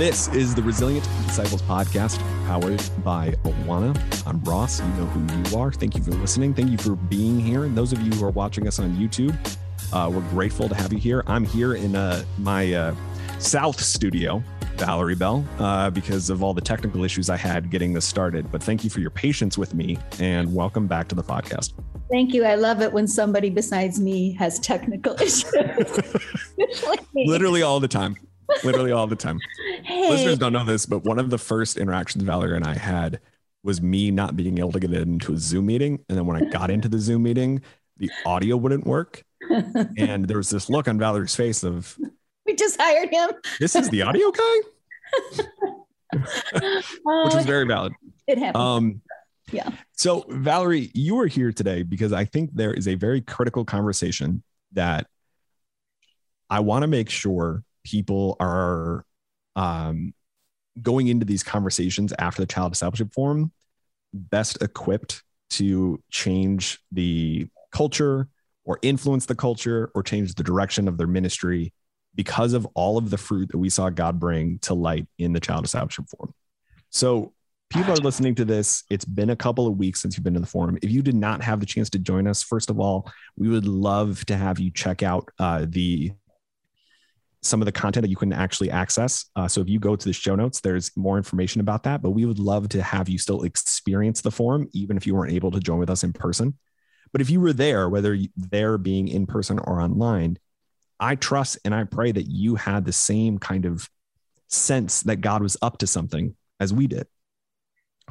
This is the Resilient Disciples podcast powered by Awana. I'm Ross. You know who you are. Thank you for listening. Thank you for being here. And those of you who are watching us on YouTube, uh, we're grateful to have you here. I'm here in uh, my uh, South studio, Valerie Bell, uh, because of all the technical issues I had getting this started. But thank you for your patience with me and welcome back to the podcast. Thank you. I love it when somebody besides me has technical issues. Literally all the time. Literally all the time. Hey. Listeners don't know this, but one of the first interactions Valerie and I had was me not being able to get into a Zoom meeting. And then when I got into the Zoom meeting, the audio wouldn't work. And there was this look on Valerie's face of, We just hired him. This is the audio guy? Which was very valid. It happened. Um, yeah. So, Valerie, you are here today because I think there is a very critical conversation that I want to make sure people are um, going into these conversations after the child discipleship forum best equipped to change the culture or influence the culture or change the direction of their ministry because of all of the fruit that we saw God bring to light in the child discipleship forum. So people are listening to this. It's been a couple of weeks since you've been to the forum. If you did not have the chance to join us, first of all, we would love to have you check out uh, the some of the content that you can actually access. Uh, so if you go to the show notes, there's more information about that. But we would love to have you still experience the forum, even if you weren't able to join with us in person. But if you were there, whether there being in person or online, I trust and I pray that you had the same kind of sense that God was up to something as we did.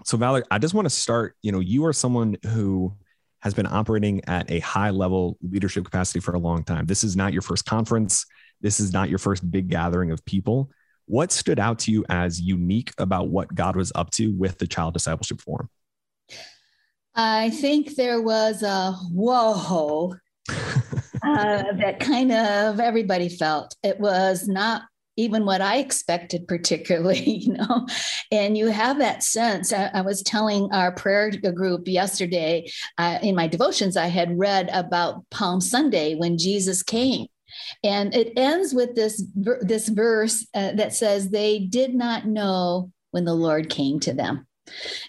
So, Valerie, I just want to start. You know, you are someone who has been operating at a high level leadership capacity for a long time. This is not your first conference. This is not your first big gathering of people. What stood out to you as unique about what God was up to with the Child Discipleship Forum? I think there was a whoa uh, that kind of everybody felt. It was not even what I expected, particularly, you know. And you have that sense. I, I was telling our prayer group yesterday uh, in my devotions, I had read about Palm Sunday when Jesus came and it ends with this this verse uh, that says they did not know when the lord came to them.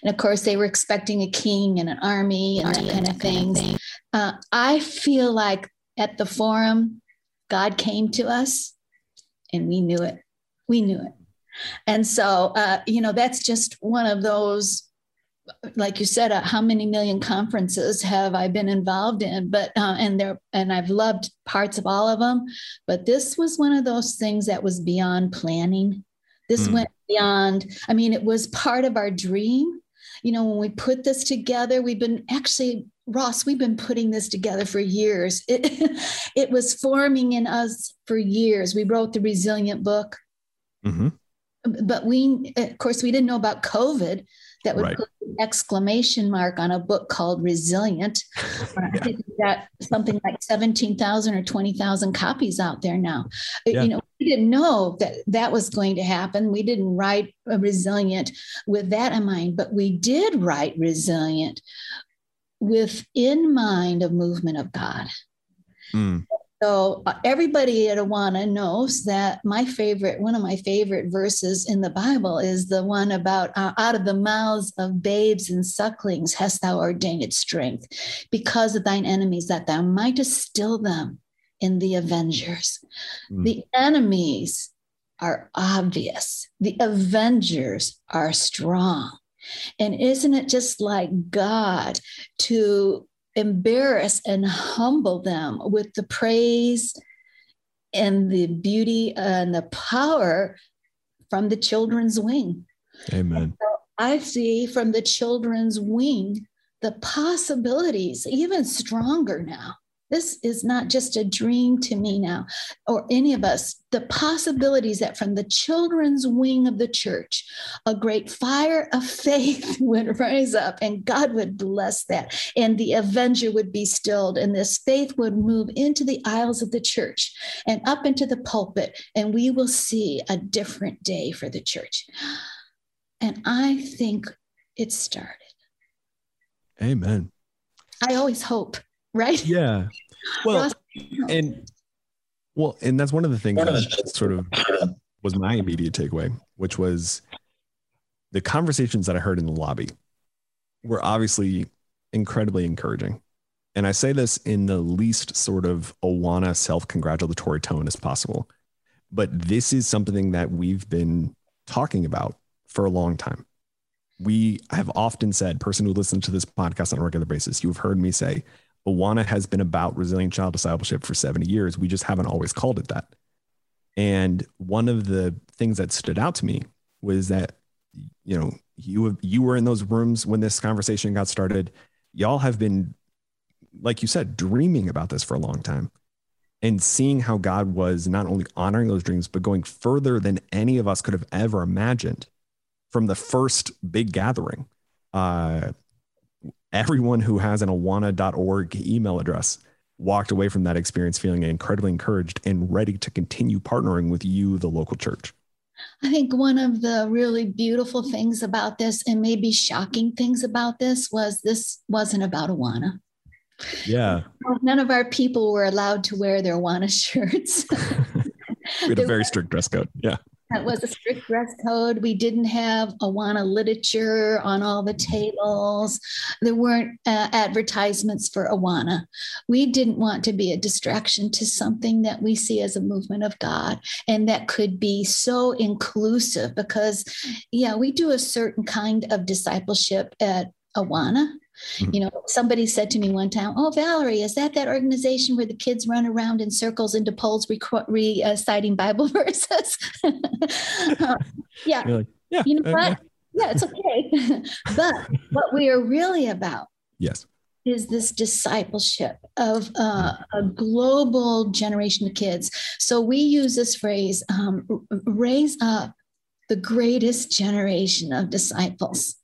And of course they were expecting a king and an army and that kind of things. Uh, i feel like at the forum god came to us and we knew it. We knew it. And so uh, you know that's just one of those like you said, uh, how many million conferences have I been involved in? But uh, and there and I've loved parts of all of them. But this was one of those things that was beyond planning. This mm. went beyond. I mean, it was part of our dream. You know, when we put this together, we've been actually Ross, we've been putting this together for years. It, it was forming in us for years. We wrote the resilient book. Mm-hmm. But we, of course, we didn't know about COVID that would right. put an exclamation mark on a book called Resilient. yeah. I think we got something like 17,000 or 20,000 copies out there now. Uh, yeah. You know, we didn't know that that was going to happen. We didn't write Resilient with that in mind, but we did write Resilient with in mind a movement of God. Mm. So uh, everybody at Awana knows that my favorite, one of my favorite verses in the Bible is the one about uh, out of the mouths of babes and sucklings hast thou ordained strength because of thine enemies that thou mightest still them in the avengers. Mm. The enemies are obvious. The avengers are strong. And isn't it just like God to embarrass and humble them with the praise and the beauty and the power from the children's wing. Amen. So I see from the children's wing the possibilities even stronger now this is not just a dream to me now, or any of us. The possibilities that from the children's wing of the church, a great fire of faith would rise up and God would bless that. And the avenger would be stilled, and this faith would move into the aisles of the church and up into the pulpit, and we will see a different day for the church. And I think it started. Amen. I always hope right? Yeah. Well, and well, and that's one of the things that sort of was my immediate takeaway, which was the conversations that I heard in the lobby were obviously incredibly encouraging. And I say this in the least sort of Awana self congratulatory tone as possible. But this is something that we've been talking about for a long time. We have often said, person who listens to this podcast on a regular basis, you've heard me say, Awana has been about resilient child discipleship for 70 years. We just haven't always called it that. And one of the things that stood out to me was that, you know, you you were in those rooms when this conversation got started. Y'all have been, like you said, dreaming about this for a long time, and seeing how God was not only honoring those dreams but going further than any of us could have ever imagined from the first big gathering. Uh, everyone who has an awana.org email address walked away from that experience feeling incredibly encouraged and ready to continue partnering with you, the local church. I think one of the really beautiful things about this, and maybe shocking things about this, was this wasn't about Awana. Yeah. None of our people were allowed to wear their Awana shirts. we had a very strict dress code. Yeah. That was a strict dress code. We didn't have Awana literature on all the tables. There weren't uh, advertisements for Awana. We didn't want to be a distraction to something that we see as a movement of God and that could be so inclusive because, yeah, we do a certain kind of discipleship at Awana Mm-hmm. You know, somebody said to me one time, "Oh, Valerie, is that that organization where the kids run around in circles into poles reciting Bible verses?" uh, yeah. Yeah, you know uh, what? Yeah. yeah, it's okay. but what we are really about, yes, is this discipleship of uh, a global generation of kids. So we use this phrase, um, "raise up." The greatest generation of disciples.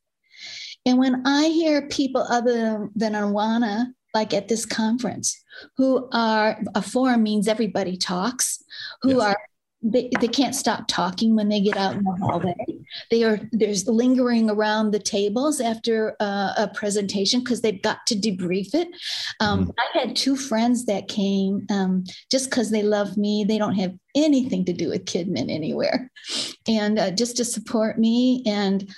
And when I hear people other than Awana, like at this conference, who are a forum means everybody talks, who yes. are they, they can't stop talking when they get out in the hallway. They are there's lingering around the tables after uh, a presentation because they've got to debrief it. Um, mm I had two friends that came um, just because they love me. They don't have anything to do with Kidmin anywhere, and uh, just to support me. And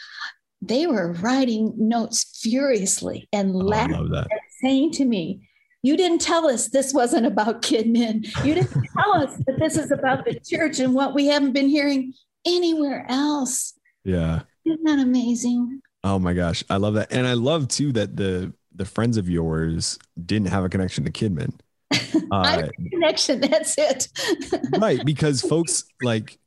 they were writing notes furiously and oh, laughing and saying to me, you didn't tell us this wasn't about Kidmin. You didn't tell us that this is about the church and what we haven't been hearing anywhere else. Yeah. Isn't that amazing? Oh my gosh. I love that. And I love too that the the friends of yours didn't have a connection to Kidmin. Uh, connection. That's it. right. Because folks like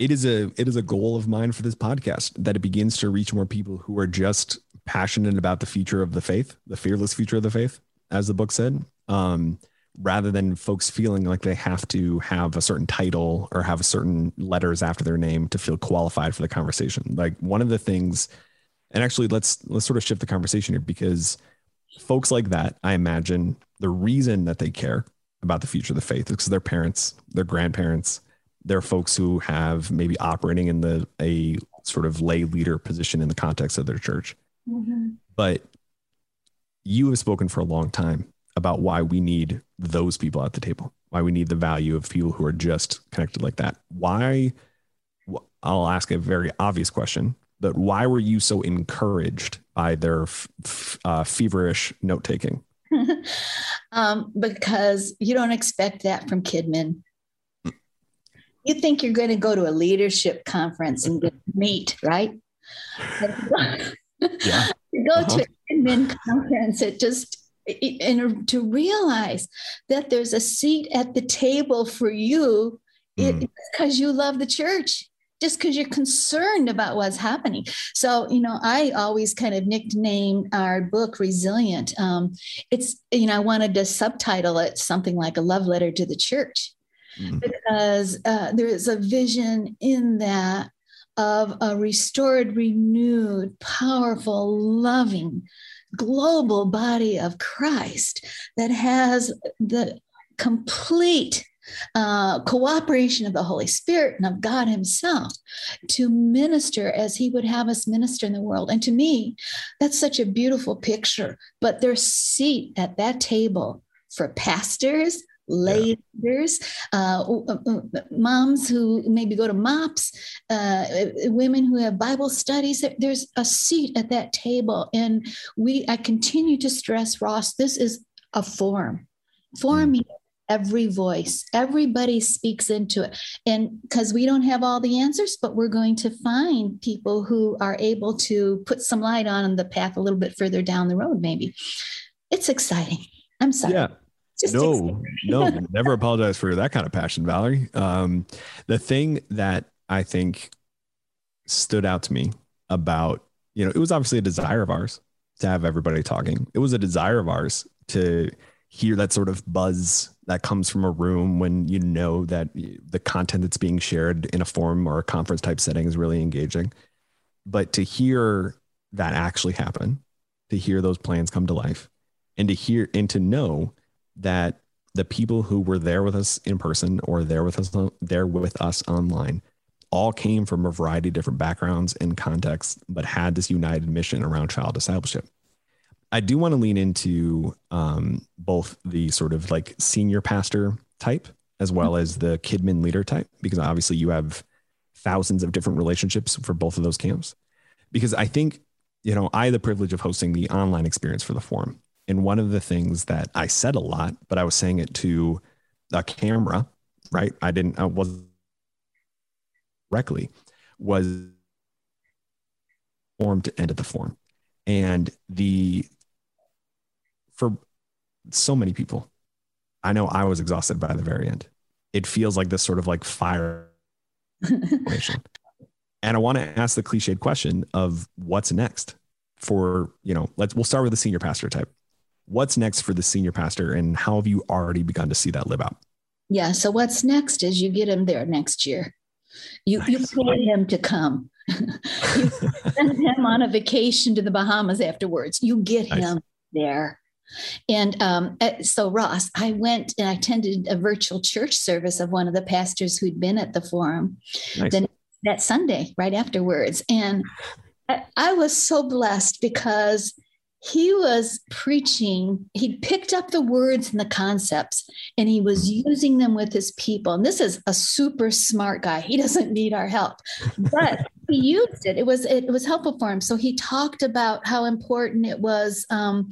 it is a it is a goal of mine for this podcast that it begins to reach more people who are just passionate about the future of the faith, the fearless future of the faith, as the book said. Um, rather than folks feeling like they have to have a certain title or have a certain letters after their name to feel qualified for the conversation. Like one of the things, and actually let's let's sort of shift the conversation here because folks like that, I imagine the reason that they care about the future of the faith is because their parents, their grandparents, there are folks who have maybe operating in the a sort of lay leader position in the context of their church. Mm-hmm. But you have spoken for a long time about why we need those people at the table, why we need the value of people who are just connected like that. Why? I'll ask a very obvious question, but why were you so encouraged by their f- uh, feverish note taking? um, because you don't expect that from Kidmin you think you're going to go to a leadership conference and get meet, right? yeah. You go uh-huh. to an admin conference, it just and to realize that there's a seat at the table for you mm. because you love the church just because you're concerned about what's happening. So, you know, I always kind of nickname our book Resilient. Um, it's, you know, I wanted to subtitle it something like a love letter to the church mm-hmm. because uh, there is a vision in that of a restored, renewed, powerful, loving, global body of Christ that has the complete uh, cooperation of the Holy Spirit and of God Himself to minister as He would have us minister in the world. And to me, that's such a beautiful picture. But their seat at that table for pastors, leaders, uh, uh, moms who maybe go to MOPS, uh, women who have Bible studies. There's a seat at that table. And we, I continue to stress, Ross, this is a forum. Forum mm. every voice, everybody speaks into it. And because we don't have all the answers, but we're going to find people who are able to put some light on the path a little bit further down the road, maybe. It's exciting. I'm sorry. Yeah. Just no, no, never apologize for that kind of passion, Valerie. Um, the thing that I think stood out to me about, you know, it was obviously a desire of ours to have everybody talking. It was a desire of ours to hear that sort of buzz that comes from a room when you know that the content that's being shared in a forum or a conference type setting is really engaging. But to hear that actually happen, to hear those plans come to life, and to hear and to know that the people who were there with us in person or there with us there with us online all came from a variety of different backgrounds and contexts, but had this united mission around child discipleship. I do want to lean into um, both the sort of like senior pastor type as well as the Kidmin leader type, because obviously you have thousands of different relationships for both of those camps. Because I think, you know, I had the privilege of hosting the online experience for the forum. And one of the things that I said a lot, but I was saying it to a camera, right? I didn't, I wasn't directly, was form to end of the form. And the, for so many people, I know I was exhausted by the very end. It feels like this sort of like fire. and I want to ask the cliched question of what's next for, you know, let's, we'll start with the senior pastor type what's next for the senior pastor and how have you already begun to see that live out? Yeah. So what's next is you get him there next year. You nice. you pay him to come. you send him on a vacation to the Bahamas afterwards. You get nice. him there. And um, uh, so, Ross, I went and I attended a virtual church service of one of the pastors who'd been at the forum nice. that Sunday, right afterwards. And I, I was so blessed because he was preaching, he picked up the words and the concepts and he was using them with his people. And this is a super smart guy. He doesn't need our help, but he used it. It was it was helpful for him. So he talked about how important it was um,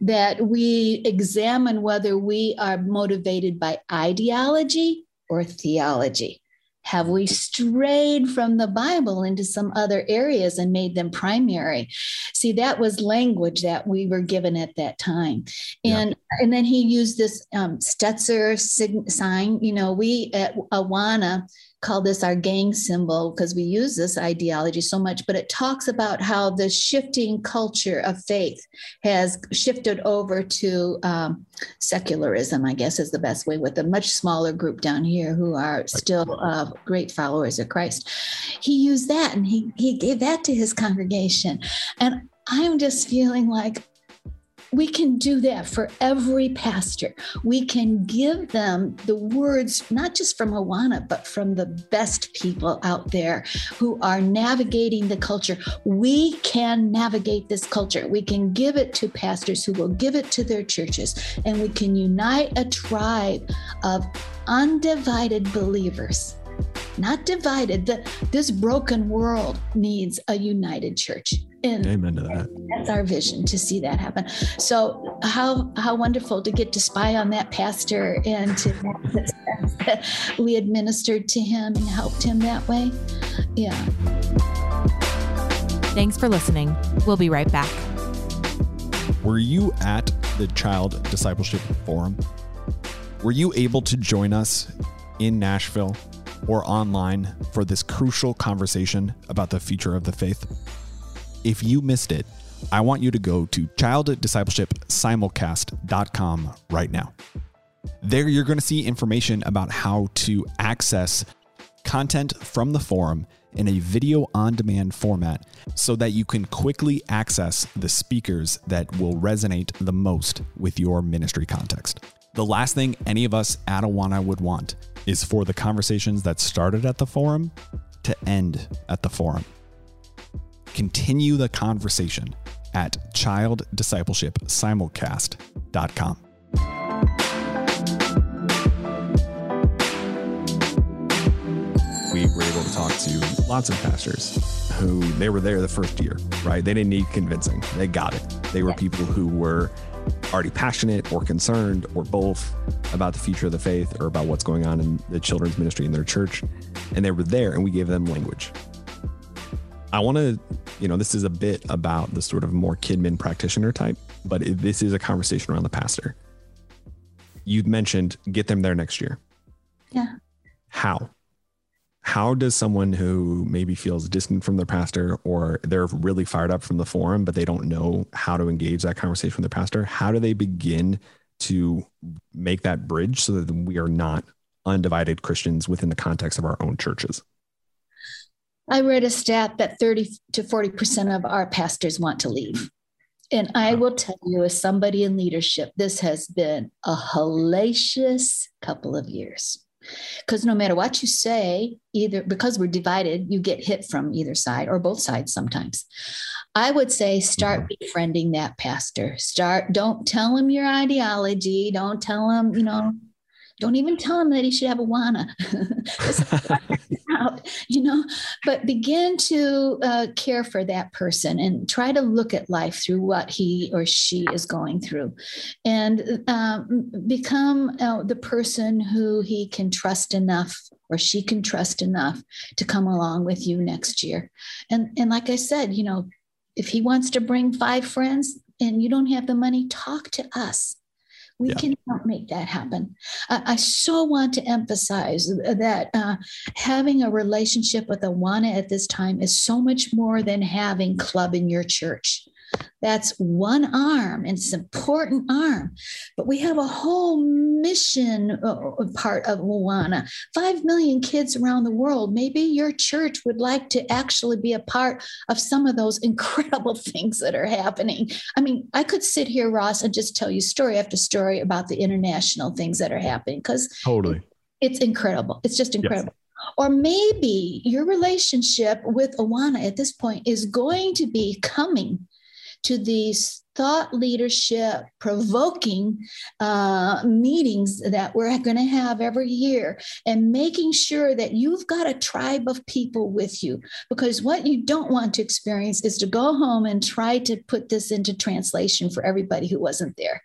that we examine whether we are motivated by ideology or theology. Have we strayed from the Bible into some other areas and made them primary? See, that was language that we were given at that time. And yeah. and then he used this um, Stetzer sign. You know, we at Awana call this our gang symbol because we use this ideology so much, but it talks about how the shifting culture of faith has shifted over to um, secularism, I guess is the best way, with a much smaller group down here who are still uh, great followers of Christ. He used that and he, he gave that to his congregation. And I'm just feeling like we can do that for every pastor. We can give them the words, not just from Awana, but from the best people out there who are navigating the culture. We can navigate this culture. We can give it to pastors who will give it to their churches, and we can unite a tribe of undivided believers not divided. The, this broken world needs a united church. And Amen to that. That's our vision to see that happen. So how how wonderful to get to spy on that pastor and to we administered to him and helped him that way. Yeah. Thanks for listening. We'll be right back. Were you at the Child Discipleship Forum? Were you able to join us in Nashville or online for this crucial conversation about the future of the faith? If you missed it, I want you to go to childdiscipleshipsimulcast.com right now. There, you're going to see information about how to access content from the forum in a video on demand format so that you can quickly access the speakers that will resonate the most with your ministry context. The last thing any of us at Awana would want is for the conversations that started at the forum to end at the forum. Continue the conversation at childdiscipleshipsimulcast.com. We were able to talk to lots of pastors who they were there the first year, right? They didn't need convincing. They got it. They were people who were already passionate or concerned or both about the future of the faith or about what's going on in the children's ministry in their church. And they were there and we gave them language. I want to you know, this is a bit about the sort of more Kidmin practitioner type, but this is a conversation around the pastor. You mentioned get them there next year. Yeah. How? How does someone who maybe feels distant from their pastor or they're really fired up from the forum, but they don't know how to engage that conversation with their pastor, how do they begin to make that bridge so that we are not undivided Christians within the context of our own churches? I read a stat that 30 to 40% of our pastors want to leave. And I will tell you, as somebody in leadership, this has been a hellacious couple of years. Because no matter what you say, either because we're divided, you get hit from either side or both sides sometimes. I would say start mm-hmm. befriending that pastor. Start, don't tell him your ideology. Don't tell him, you know, don't even tell him that he should have Awana. out, you know, but begin to uh, care for that person and try to look at life through what he or she is going through and um, become uh, the person who he can trust enough or she can trust enough to come along with you next year. And, and like I said, you know, if he wants to bring five friends and you don't have the money, talk to us we yeah. can help make that happen. I, I so want to emphasize that uh, having a relationship with Awana at this time is so much more than having club in your church. That's one arm, and it's an important arm. But we have a whole mission uh, uh, part of Awana. Five million kids around the world. Maybe your church would like to actually be a part of some of those incredible things that are happening. I mean, I could sit here, Ross, and just tell you story after story about the international things that are happening because totally it's incredible. It's just incredible. Yes. Or maybe your relationship with Awana at this point is going to be coming to these thought leadership provoking uh, meetings that we're going to have every year and making sure that you've got a tribe of people with you. Because what you don't want to experience is to go home and try to put this into translation for everybody who wasn't there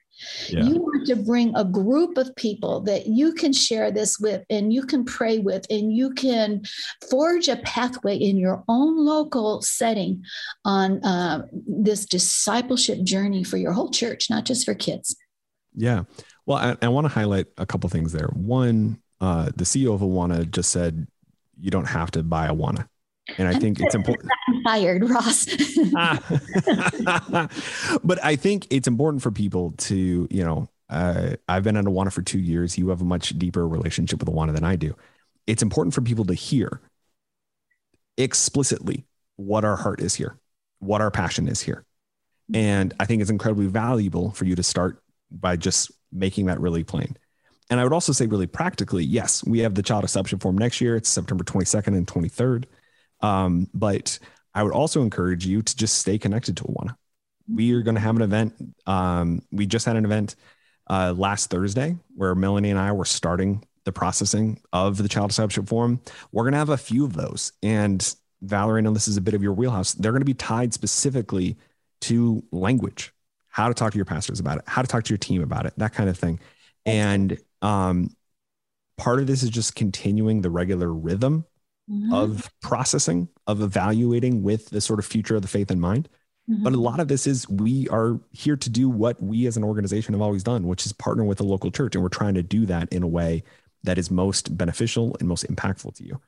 yeah. You want to bring a group of people that you can share this with and you can pray with and you can forge a pathway in your own local setting on uh, this discipleship journey for your whole church, not just for kids. Yeah. Well, I, I want to highlight a couple things there. One, uh, the CEO of Awana just said, you don't have to buy Awana. And I think it's important. Fired, Ross. but I think it's important for people to, you know, uh, I've been at Awana for two years. You have a much deeper relationship with Awana than I do. It's important for people to hear explicitly what our heart is here, what our passion is here. And I think it's incredibly valuable for you to start by just making that really plain. And I would also say, really practically, yes, we have the child discipleship forum next year. It's September 22nd and 23rd. Um, but I would also encourage you to just stay connected to Awana. We are going to have an event. Um, we just had an event uh, last Thursday where Melanie and I were starting the processing of the Child Discipleship forum. We're going to have a few of those. And Valerie, I know this is a bit of your wheelhouse. They're going to be tied specifically to language, how to talk to your pastors about it, how to talk to your team about it, that kind of thing. And um, part of this is just continuing the regular rhythm mm-hmm. of processing, of evaluating with the sort of future of the faith in mind. Mm-hmm. But a lot of this is we are here to do what we as an organization have always done, which is partner with a local church. And we're trying to do that in a way that is most beneficial and most impactful to you.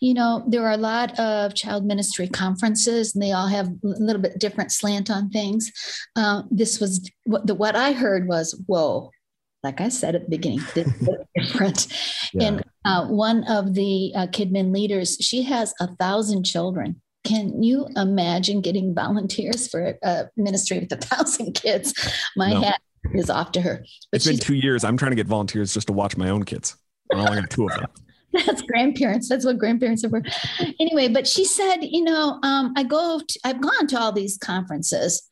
You know, there are a lot of child ministry conferences, and they all have a little bit different slant on things. Uh, this was what the what I heard was, "Whoa, like I said at the beginning, different. Yeah. And uh, one of the uh, Kidmin leaders, she has a thousand children. Can you imagine getting volunteers for a ministry with a thousand kids? My no. hat is off to her. But it's been two years. I'm trying to get volunteers just to watch my own kids. I only have two of them. That's grandparents. That's what grandparents are for. Anyway, but she said, you know, um, I go, to, I've gone to all these conferences,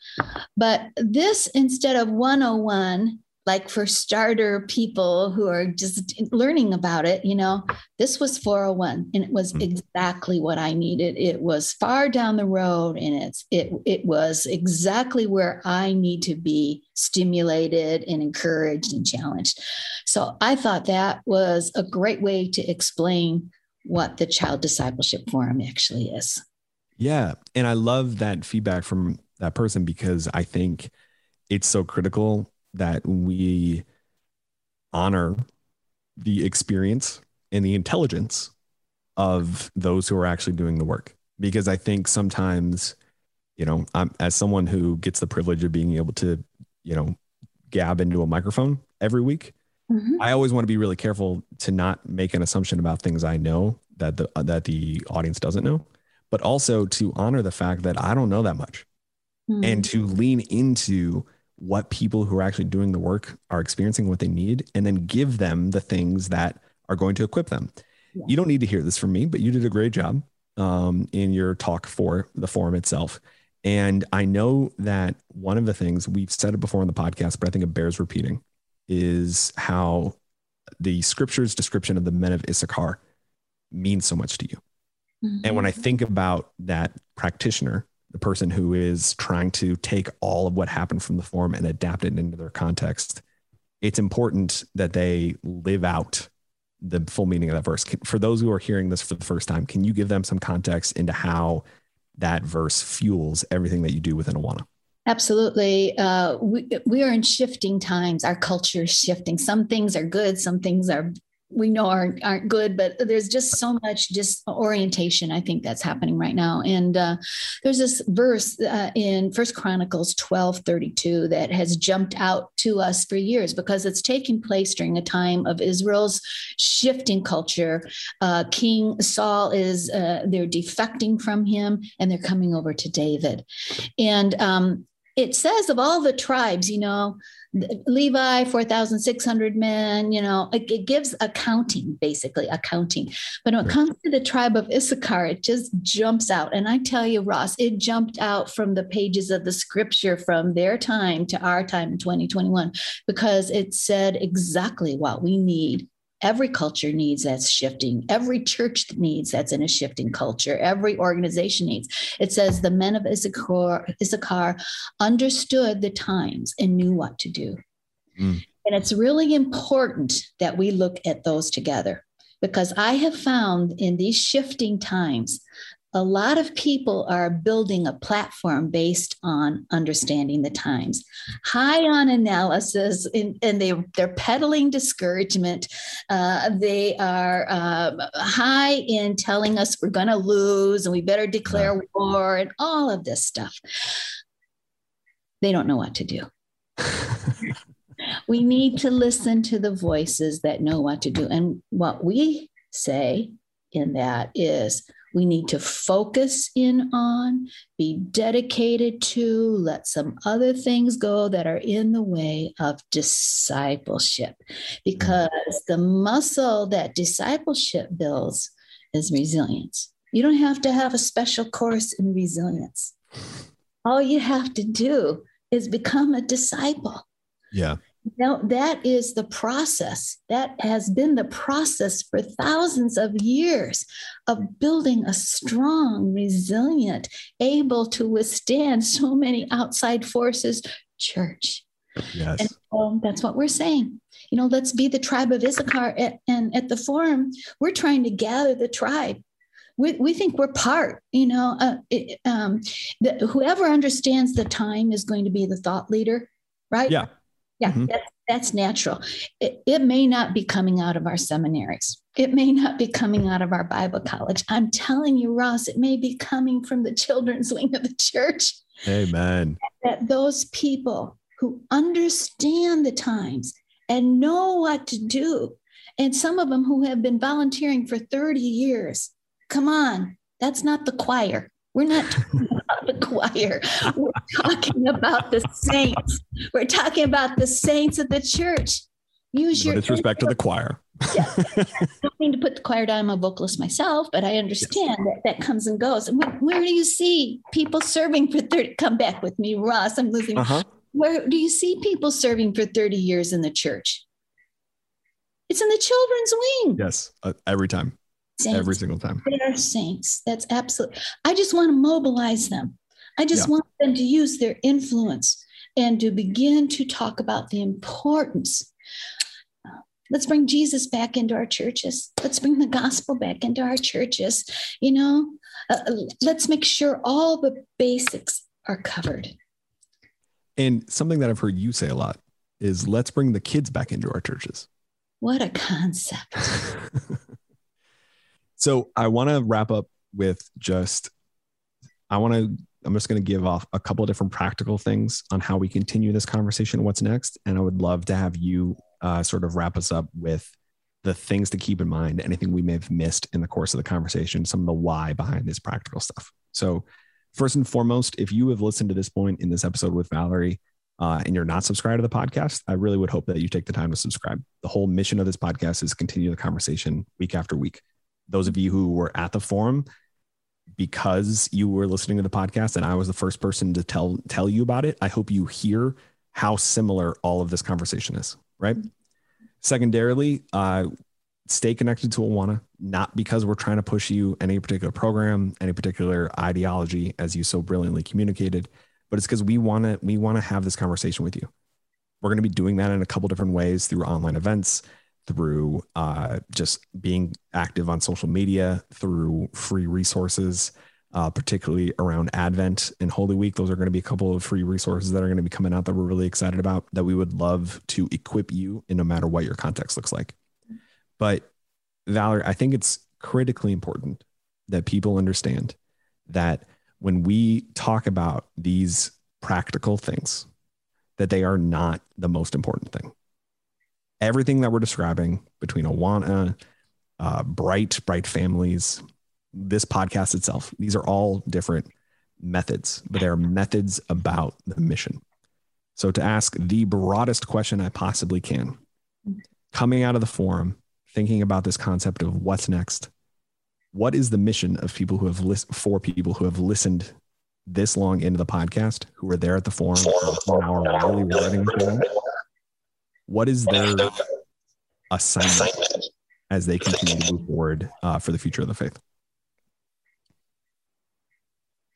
but this instead of 101 like for starter people who are just learning about it, you know, this was 401 and it was mm-hmm. exactly what I needed. It was far down the road and it's it it was exactly where I need to be stimulated and encouraged and challenged. So I thought that was a great way to explain what the child discipleship forum actually is. Yeah, and I love that feedback from that person because I think it's so critical that we honor the experience and the intelligence of those who are actually doing the work. Because I think sometimes, you know, I'm, as someone who gets the privilege of being able to, you know, gab into a microphone every week, mm-hmm. I always want to be really careful to not make an assumption about things I know that the that the audience doesn't know, but also to honor the fact that I don't know that much, mm-hmm. and to lean into what people who are actually doing the work are experiencing, what they need, and then give them the things that are going to equip them. Yeah. You don't need to hear this from me, but you did a great job um, in your talk for the forum itself. And I know that one of the things we've said it before on the podcast, but I think it bears repeating is how the scripture's description of the men of Issachar means so much to you. Mm-hmm. And when I think about that practitioner, the person who is trying to take all of what happened from the form and adapt it into their context, it's important that they live out the full meaning of that verse. For those who are hearing this for the first time, can you give them some context into how that verse fuels everything that you do within Awana? Absolutely. Uh, we, we are in shifting times. Our culture is shifting. Some things are good, some things are we know aren't aren't good, but there's just so much disorientation. I think that's happening right now. And uh, there's this verse uh, in First Chronicles 12, 32 that has jumped out to us for years because it's taking place during a time of Israel's shifting culture. Uh, King Saul is uh, they're defecting from him and they're coming over to David, and um, it says of all the tribes, you know, Levi, 4,600 men, you know, it, it, gives accounting, basically accounting. But when it comes to the tribe of Issachar, it just jumps out. And I tell you, Ross, it jumped out from the pages of the scripture from their time to our time in 2021, because it said exactly what we need every culture needs that's shifting. Every church needs that's in a shifting culture. Every organization needs. It says the men of issachar, issachar understood the times and knew what to do. Mm. and it's really important that we look at those together because i have found in these shifting times a lot of people are building a platform based on understanding the times. High on analysis and, and they, they're peddling discouragement. Uh, they are uh, high in telling us we're going to lose and we better declare war and all of this stuff. They don't know what to do. We need to listen to the voices that know what to do. And what we say in that is we need to focus in on, be dedicated to, let some other things go that are in the way of discipleship. Because the muscle that discipleship builds is resilience. You don't have to have a special course in resilience. All you have to do is become a disciple. Yeah. Now, that is the process. That has been the process for thousands of years of building a strong, resilient, able to withstand so many outside forces church. Yes. And so that's what we're saying. You know, let's be the tribe of Issachar. At, and at the forum, we're trying to gather the tribe. We, we think we're part, you know, uh, it, um, the, whoever understands the time is going to be the thought leader, right? Yeah yeah, mm-hmm. that's, that's natural. It, it may not be coming out of our seminaries. It may not be coming out of our Bible college. I'm telling you, Ross, it may be coming from the children's wing of the church. Amen. That those people who understand the times and know what to do, and some of them who have been volunteering for 30 years, come on, that's not the choir. We're not the choir. We're talking about the saints. We're talking about the saints of the church. Use no your disrespect to the choir. yeah. I don't mean to put the choir down. I'm a vocalist myself, but I understand yes. that that comes and goes. And where, where, do you see people serving for 30? Come back with me, Ross. I'm losing. Uh-huh. Where do you see people serving for 30 years in the church? It's in the children's wing. Yes, uh, every time, Saints. every single time. They're saints. That's absolutely. I just want to mobilize them. I just Yeah. want them to use their influence and to begin to talk about the importance. Let's bring Jesus back into our churches. Let's bring the gospel back into our churches. You know, uh, let's make sure all the basics are covered. And something that I've heard you say a lot is let's bring the kids back into our churches. What a concept. so I want to wrap up with just, I want to, I'm just going to give off a couple of different practical things on how we continue this conversation. What's next? And I would love to have you uh, sort of wrap us up with the things to keep in mind, anything we may have missed in the course of the conversation, some of the why behind this practical stuff. So, first and foremost, if you have listened to this point in this episode with Valerie, uh, and you're not subscribed to the podcast, I really would hope that you take the time to subscribe. The whole mission of this podcast is continue the conversation week after week. Those of you who were at the forum, because you were listening to the podcast and I was the first person to tell tell you about it, I hope you hear how similar all of this conversation is. Right. Secondarily, uh, stay connected to Awana, not because we're trying to push you any particular program, any particular ideology, as you so brilliantly communicated but it's because we want to we want to have this conversation with you. We're going to be doing that in a couple different ways through online events, through uh, just being active on social media, through free resources, uh, particularly around Advent and Holy Week. Those are going to be a couple of free resources that are going to be coming out that we're really excited about. That we would love to equip you in no matter what your context looks like. But Valerie, I think it's critically important that people understand that when we talk about these practical things, that they are not the most important thing. Everything that we're describing between Awana, uh, Bright, Bright Families, this podcast itself, these are all different methods, but they are methods about the mission. So, to ask the broadest question I possibly can, coming out of the forum, thinking about this concept of what's next, what is the mission of people who have listened for people who have listened this long into the podcast who were there at the forum for an hour really writing through what is their assignment as they continue to move forward uh, for the future of the faith?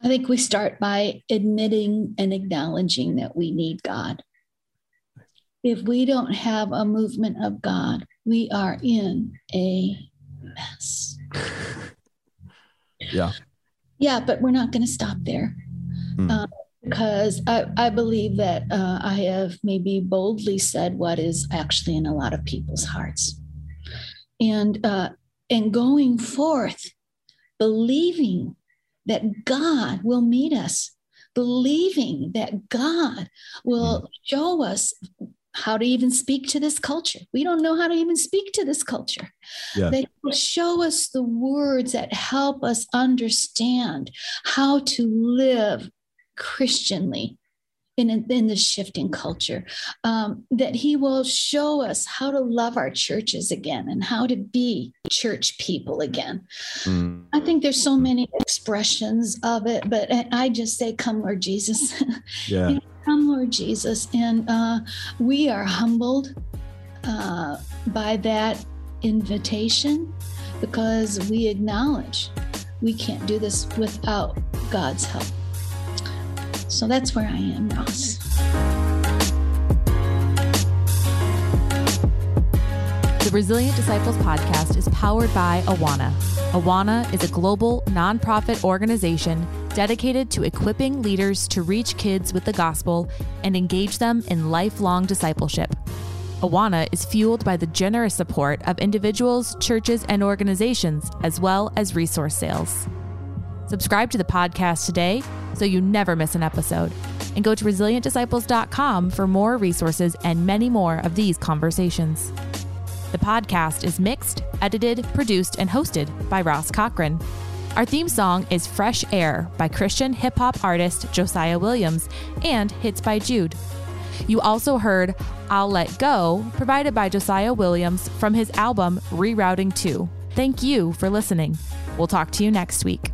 I think we start by admitting and acknowledging that we need God. If we don't have a movement of God, we are in a mess. yeah. Yeah, but we're not going to stop there. Uh, because I, I believe that uh, I have maybe boldly said what is actually in a lot of people's hearts, and uh, and going forth, believing that God will meet us, believing that God will show us how to even speak to this culture. We don't know how to even speak to this culture. Yeah. That will show us the words that help us understand how to live Christianly in, in this shifting culture. Um, that He will show us how to love our churches again and how to be church people again. Mm. I think there's so many expressions of it, but I just say, Come, Lord Jesus. yeah Come, Lord Jesus. And uh, we are humbled uh, by that invitation because we acknowledge we can't do this without God's help. So that's where I am, Ross. The Resilient Disciples podcast is powered by Awana. Awana is a global nonprofit organization dedicated to equipping leaders to reach kids with the gospel and engage them in lifelong discipleship. Awana is fueled by the generous support of individuals, churches, and organizations, as well as resource sales. Subscribe to the podcast today so you never miss an episode. And go to resilientdisciples.com for more resources and many more of these conversations. The podcast is mixed, edited, produced, and hosted by Ross Cochran. Our theme song is Fresh Air by Christian hip hop artist Josiah Williams and Hits by Jude. You also heard I'll Let Go, provided by Josiah Williams from his album Rerouting 2. Thank you for listening. We'll talk to you next week.